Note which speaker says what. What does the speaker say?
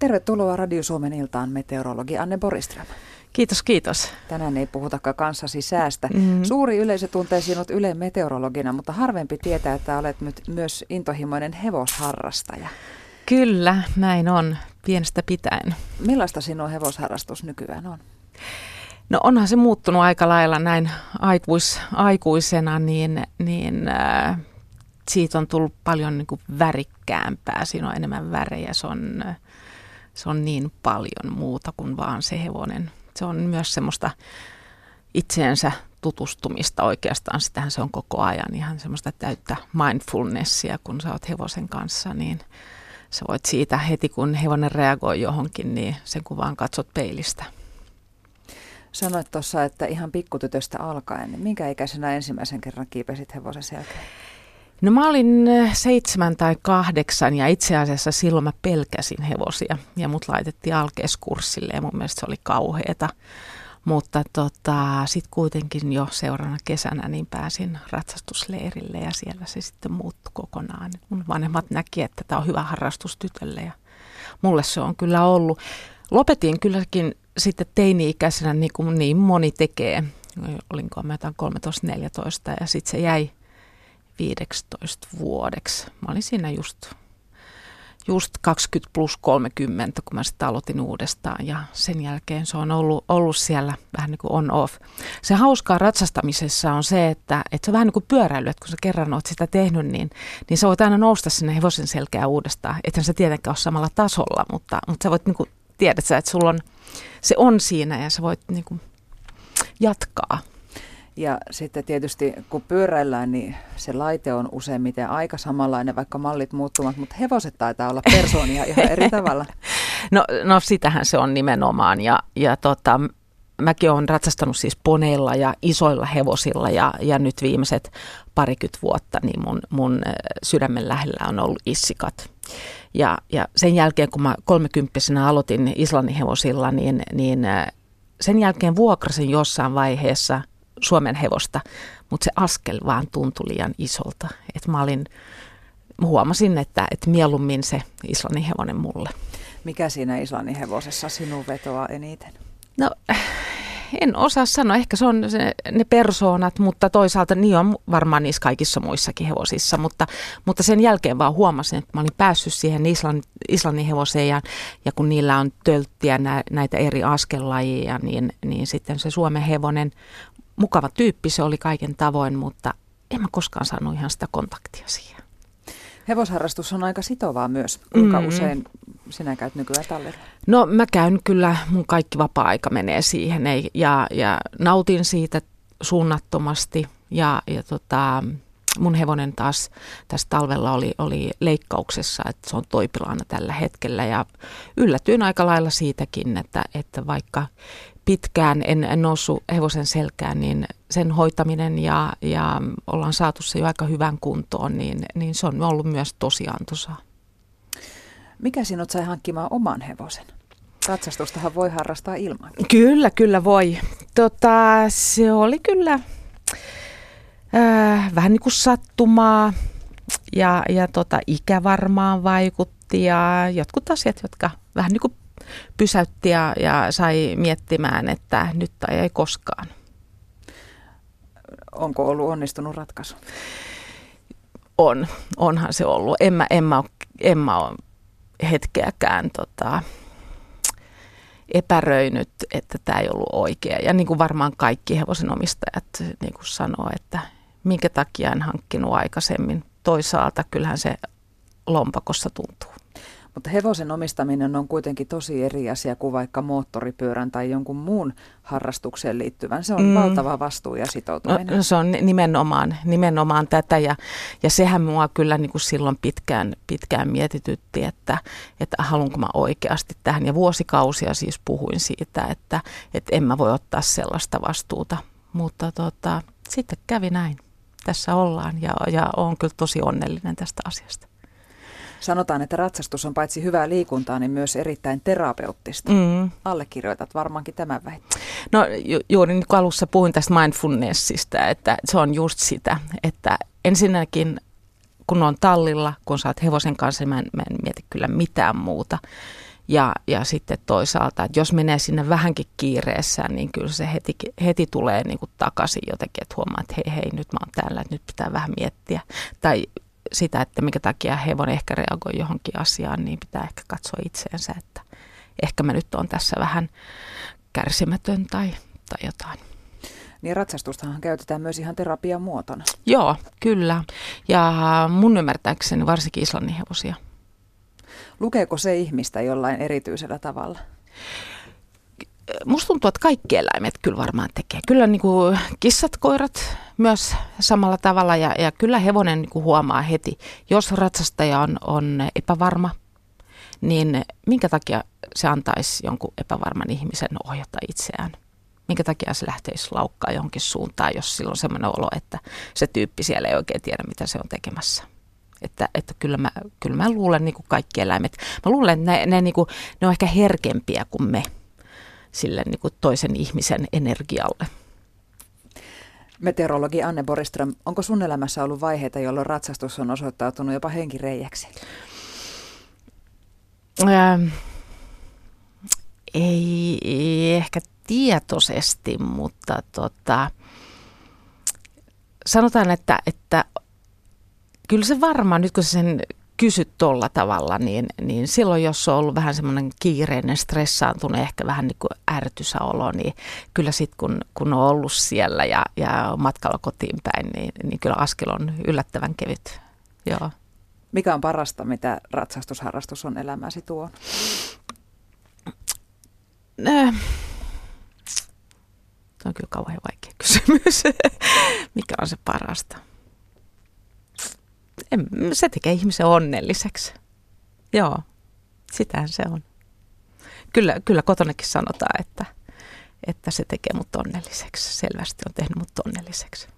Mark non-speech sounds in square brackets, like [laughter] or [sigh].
Speaker 1: Tervetuloa Radio Suomen iltaan meteorologi Anne Boriström.
Speaker 2: Kiitos, kiitos.
Speaker 1: Tänään ei puhutakaan kanssasi säästä. Mm-hmm. Suuri yleisö tuntee sinut Ylen meteorologina, mutta harvempi tietää, että olet nyt myös intohimoinen hevosharrastaja.
Speaker 2: Kyllä, näin on, pienestä pitäen.
Speaker 1: Millaista sinun hevosharrastus nykyään on?
Speaker 2: No onhan se muuttunut aika lailla näin aikuis, aikuisena, niin, niin äh, siitä on tullut paljon niin kuin värikkäämpää. Siinä on enemmän värejä, se on, se on niin paljon muuta kuin vaan se hevonen. Se on myös semmoista itseensä tutustumista oikeastaan. Sitähän se on koko ajan ihan semmoista täyttä mindfulnessia, kun sä oot hevosen kanssa, niin sä voit siitä heti, kun hevonen reagoi johonkin, niin sen kuvaan katsot peilistä.
Speaker 1: Sanoit tuossa, että ihan pikkutytöstä alkaen, niin minkä ikäisenä ensimmäisen kerran kiipesit hevosen selkään?
Speaker 2: No mä olin seitsemän tai kahdeksan ja itse asiassa silloin mä pelkäsin hevosia ja mut laitettiin alkeiskurssille ja mun mielestä se oli kauheeta. Mutta tota, sitten kuitenkin jo seuraavana kesänä niin pääsin ratsastusleirille ja siellä se sitten muuttui kokonaan. Mun vanhemmat näki, että tämä on hyvä harrastus tytölle ja mulle se on kyllä ollut. Lopetin kylläkin sitten teini-ikäisenä niin kuin niin moni tekee. Olinko mä 13-14 ja sitten se jäi 15 vuodeksi. Mä olin siinä just, just 20 plus 30, kun mä sitten aloitin uudestaan ja sen jälkeen se on ollut, ollut siellä vähän niin kuin on-off. Se hauskaa ratsastamisessa on se, että, että se on vähän niin kuin pyöräily, että kun sä kerran oot sitä tehnyt, niin, niin sä voit aina nousta sinne hevosen selkeä uudestaan. Ethän se tietenkään ole samalla tasolla, mutta, mutta sä voit niin kuin, tiedät sä, että sulla on, se on siinä ja sä voit niin kuin, jatkaa.
Speaker 1: Ja sitten tietysti kun pyöräillään, niin se laite on useimmiten aika samanlainen, vaikka mallit muuttuvat, mutta hevoset taitaa olla persoonia ihan eri [laughs] tavalla.
Speaker 2: No, no sitähän se on nimenomaan ja, ja tota, mäkin olen ratsastanut siis poneilla ja isoilla hevosilla ja, ja nyt viimeiset parikymmentä vuotta niin mun, mun sydämen lähellä on ollut issikat. Ja, ja sen jälkeen kun mä kolmekymppisenä aloitin Islannin hevosilla, niin, niin sen jälkeen vuokrasin jossain vaiheessa Suomen hevosta, mutta se askel vaan tuntui liian isolta. että mä olin, huomasin, että, että mieluummin se Islannin hevonen mulle.
Speaker 1: Mikä siinä Islannin hevosessa sinun vetoaa eniten?
Speaker 2: No en osaa sanoa, ehkä se on se, ne persoonat, mutta toisaalta niin on varmaan niissä kaikissa muissakin hevosissa, mutta, mutta sen jälkeen vaan huomasin, että mä olin päässyt siihen Islannin, Islannin hevoseen ja, ja kun niillä on tölttiä nä, näitä eri askellajia, niin, niin sitten se Suomen hevonen mukava tyyppi se oli kaiken tavoin, mutta en mä koskaan saanut ihan sitä kontaktia siihen.
Speaker 1: Hevosharrastus on aika sitovaa myös. Kuinka mm. usein sinä käyt nykyään tallella?
Speaker 2: No mä käyn kyllä, mun kaikki vapaa-aika menee siihen ei, ja, ja nautin siitä suunnattomasti ja, ja tota, mun hevonen taas tässä talvella oli, oli leikkauksessa, että se on toipilaana tällä hetkellä ja yllätyin aika lailla siitäkin, että, että vaikka pitkään en, en noussut hevosen selkään, niin sen hoitaminen ja, ja ollaan saatu se jo aika hyvän kuntoon, niin, niin se on ollut myös tosi antoisaa.
Speaker 1: Mikä sinut sai hankkimaan oman hevosen? Ratsastustahan voi harrastaa ilman.
Speaker 2: Kyllä, kyllä voi. Tota, se oli kyllä äh, vähän niin kuin sattumaa ja, ja tota, ikä varmaan vaikutti ja jotkut asiat, jotka vähän niin kuin pysäytti ja, ja sai miettimään, että nyt tai ei koskaan.
Speaker 1: Onko ollut onnistunut ratkaisu?
Speaker 2: On, onhan se ollut. En mä, en mä, en mä ole hetkeäkään tota, epäröinyt, että tämä ei ollut oikea. Ja niin kuin varmaan kaikki hevosenomistajat niin kuin sanoo, että minkä takia en hankkinut aikaisemmin. Toisaalta kyllähän se lompakossa tuntuu.
Speaker 1: Mutta hevosen omistaminen on kuitenkin tosi eri asia kuin vaikka moottoripyörän tai jonkun muun harrastukseen liittyvän. Se on mm. valtava vastuu ja sitoutuminen.
Speaker 2: No, se on nimenomaan, nimenomaan tätä ja, ja sehän mua kyllä niin kuin silloin pitkään, pitkään mietitytti, että, että haluanko mä oikeasti tähän. Ja vuosikausia siis puhuin siitä, että, että en mä voi ottaa sellaista vastuuta. Mutta tota, sitten kävi näin. Tässä ollaan ja, ja olen kyllä tosi onnellinen tästä asiasta.
Speaker 1: Sanotaan, että ratsastus on paitsi hyvää liikuntaa, niin myös erittäin terapeuttista. Mm. Allekirjoitat varmaankin tämän väitteen.
Speaker 2: No ju- juuri niin kuin alussa puhuin tästä mindfulnessista, että se on just sitä, että ensinnäkin kun on tallilla, kun oot hevosen kanssa, mä en, mä en mieti kyllä mitään muuta. Ja, ja sitten toisaalta, että jos menee sinne vähänkin kiireessä, niin kyllä se heti, heti tulee niin kuin takaisin jotenkin, että huomaa, että hei hei, nyt mä oon täällä, että nyt pitää vähän miettiä. Tai sitä, että minkä takia hevonen ehkä reagoi johonkin asiaan, niin pitää ehkä katsoa itseensä, että ehkä mä nyt on tässä vähän kärsimätön tai, tai jotain.
Speaker 1: Niin ratsastustahan käytetään myös ihan terapian muotona.
Speaker 2: Joo, kyllä. Ja mun ymmärtääkseni varsinkin islannin hevosia.
Speaker 1: Lukeeko se ihmistä jollain erityisellä tavalla?
Speaker 2: Musta tuntuu, että kaikki eläimet kyllä varmaan tekee. Kyllä niin kuin kissat, koirat myös samalla tavalla ja, ja kyllä hevonen niin kuin huomaa heti, jos ratsastaja on, on epävarma, niin minkä takia se antaisi jonkun epävarman ihmisen ohjata itseään? Minkä takia se lähteisi laukkaa johonkin suuntaan, jos silloin on sellainen olo, että se tyyppi siellä ei oikein tiedä, mitä se on tekemässä? Että, että kyllä, mä, kyllä mä luulen niin kuin kaikki eläimet. Mä luulen, että ne, ne, niin kuin, ne on ehkä herkempiä kuin me sille niin kuin toisen ihmisen energialle.
Speaker 1: Meteorologi Anne Boriström, onko sun elämässä ollut vaiheita, jolloin ratsastus on osoittautunut jopa henkireijäksi?
Speaker 2: Ähm, ei, ei ehkä tietoisesti, mutta tota, sanotaan, että, että kyllä se varmaan, nyt kun sen kysyt tuolla tavalla, niin, niin silloin jos on ollut vähän semmoinen kiireinen, stressaantunut, ehkä vähän niin kuin ärtysäolo, niin kyllä sitten kun, kun on ollut siellä ja, ja matkalla kotiin päin, niin, niin kyllä askel on yllättävän kevyt. Joo.
Speaker 1: Mikä on parasta, mitä ratsastusharrastus on elämäsi tuon?
Speaker 2: Äh. Tämä on kyllä kauhean vaikea kysymys. [laughs] Mikä on se parasta? En, se tekee ihmisen onnelliseksi. Joo, sitähän se on. Kyllä, kyllä kotonakin sanotaan, että, että se tekee mut onnelliseksi. Selvästi on tehnyt mut onnelliseksi.